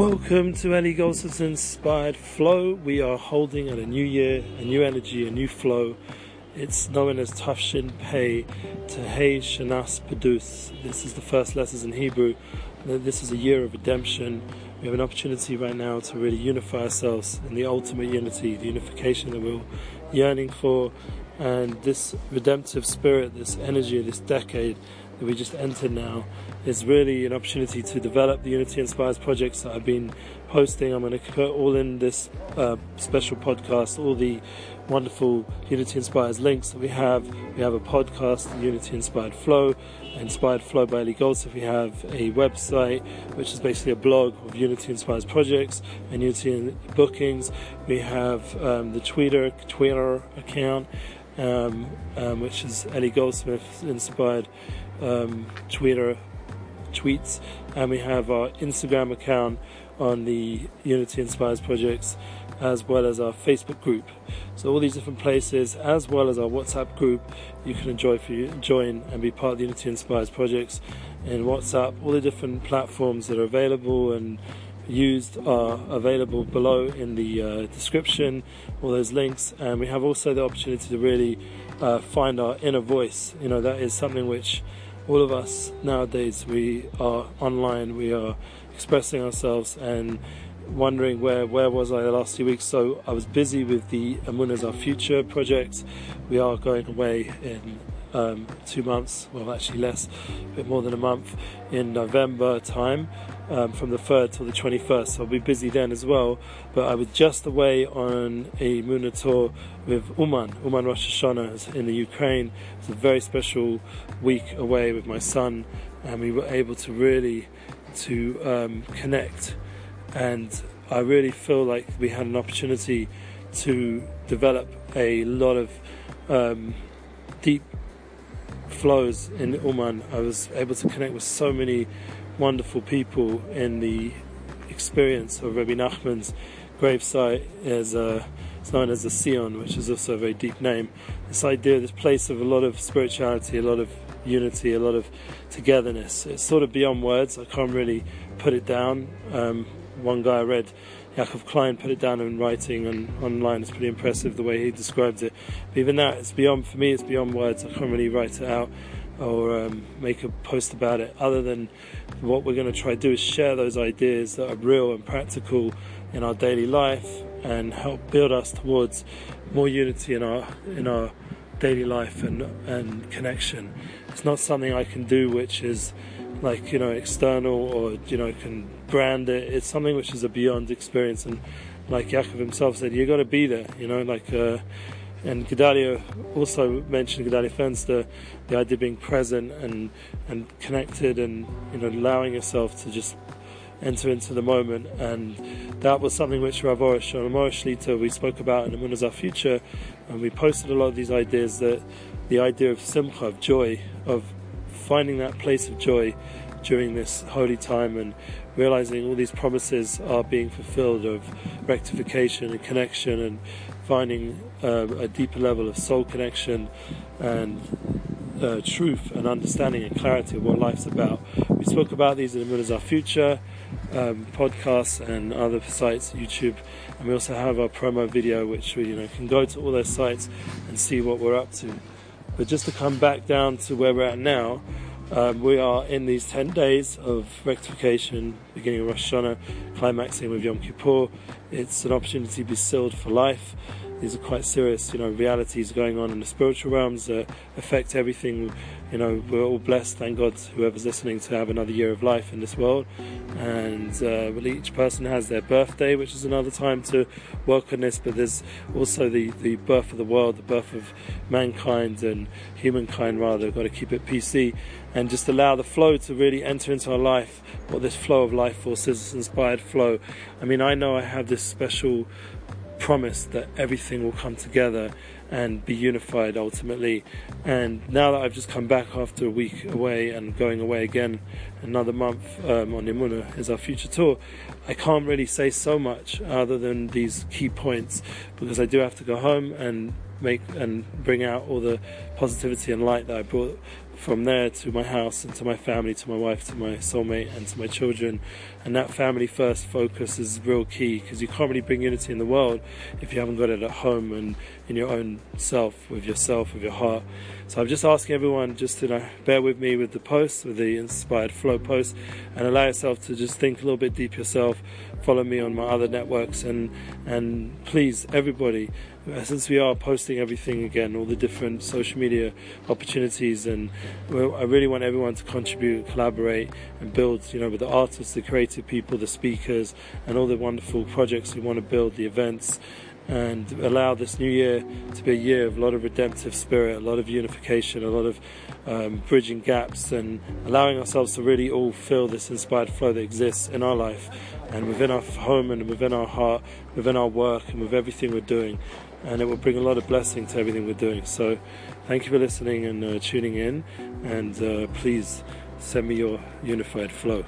Welcome to Eli Goldsmith's Inspired Flow. We are holding at a new year, a new energy, a new flow. It's known as Tafshin Pei Tehei Shanas Pedus. This is the first letters in Hebrew. This is a year of redemption. We have an opportunity right now to really unify ourselves in the ultimate unity, the unification that we're yearning for. And this redemptive spirit, this energy of this decade that we just entered now is really an opportunity to develop the Unity Inspires projects that I've been posting. I'm going to put all in this uh, special podcast, all the wonderful Unity Inspires links that we have. We have a podcast, Unity Inspired Flow, Inspired Flow by Eli Goldsmith. We have a website, which is basically a blog of Unity Inspires projects and Unity bookings. We have um, the Twitter Twitter account um, um, which is Eli Goldsmith inspired um, Twitter tweets, and we have our Instagram account on the Unity Inspires projects, as well as our Facebook group. So all these different places, as well as our WhatsApp group, you can enjoy for you, join and be part of the Unity Inspires projects in WhatsApp. All the different platforms that are available and used are available below in the uh, description, all those links, and we have also the opportunity to really uh, find our inner voice. You know, that is something which all of us nowadays we are online, we are expressing ourselves and wondering where where was I the last few weeks. So I was busy with the Amunas Our Future project. We are going away in um, two months, well, actually less, a bit more than a month in November time. Um, from the 3rd till the 21st, so I'll be busy then as well. But I was just away on a Muna tour with Uman, Uman Rosh Hashanah in the Ukraine. It's a very special week away with my son, and we were able to really to um, connect. And I really feel like we had an opportunity to develop a lot of um, deep flows in Uman. I was able to connect with so many wonderful people in the experience of Rabbi Nachman's gravesite is it's known as the Sion, which is also a very deep name. This idea, this place of a lot of spirituality, a lot of unity, a lot of togetherness. It's sort of beyond words. I can't really put it down. Um, one guy I read Yaakov Klein put it down in writing and online. It's pretty impressive the way he describes it. But even that, it's beyond for me. It's beyond words. I can't really write it out or um, make a post about it. Other than what we're going to try to do is share those ideas that are real and practical in our daily life and help build us towards more unity in our in our daily life and and connection. It's not something I can do which is like you know external or you know can brand it. It's something which is a beyond experience, and like Yaakov himself said, you got to be there. You know, like uh, and Gedalia also mentioned Gedalia Fenster, the idea of being present and and connected, and you know allowing yourself to just enter into the moment. And that was something which Rav Orish and Amorish Shlita we spoke about in the Moon Our Future, and we posted a lot of these ideas that the idea of simcha, of joy, of finding that place of joy during this holy time and realizing all these promises are being fulfilled of rectification and connection and finding um, a deeper level of soul connection and uh, truth and understanding and clarity of what life's about. We spoke about these in the is Our Future um, podcasts and other sites, YouTube, and we also have our promo video, which we you know can go to all those sites and see what we're up to. But just to come back down to where we're at now, um, we are in these 10 days of rectification, beginning of Rosh Hashanah, climaxing with Yom Kippur. It's an opportunity to be sealed for life these are quite serious, you know, realities going on in the spiritual realms that affect everything. You know, we're all blessed, thank God, whoever's listening, to have another year of life in this world. And uh, well, each person has their birthday, which is another time to work on this. But there's also the, the birth of the world, the birth of mankind and humankind, rather. We've got to keep it PC and just allow the flow to really enter into our life. What this flow of life force is, inspired flow. I mean, I know I have this special promise that everything will come together and be unified ultimately. And now that I've just come back after a week away and going away again another month um, on Yamuna is our future tour, I can't really say so much other than these key points because I do have to go home and make and bring out all the positivity and light that I brought from there to my house and to my family, to my wife, to my soulmate, and to my children. And that family first focus is real key because you can't really bring unity in the world if you haven't got it at home and in your own self, with yourself, with your heart. So I'm just asking everyone just to you know, bear with me with the post, with the inspired flow post, and allow yourself to just think a little bit deep yourself. Follow me on my other networks, and and please, everybody, since we are posting everything again, all the different social media opportunities, and I really want everyone to contribute, collaborate, and build. You know, with the artists, the creative people, the speakers, and all the wonderful projects we want to build, the events and allow this new year to be a year of a lot of redemptive spirit, a lot of unification, a lot of um, bridging gaps, and allowing ourselves to really all feel this inspired flow that exists in our life and within our home and within our heart, within our work, and with everything we're doing. And it will bring a lot of blessing to everything we're doing. So, thank you for listening and uh, tuning in, and uh, please send me your unified flow.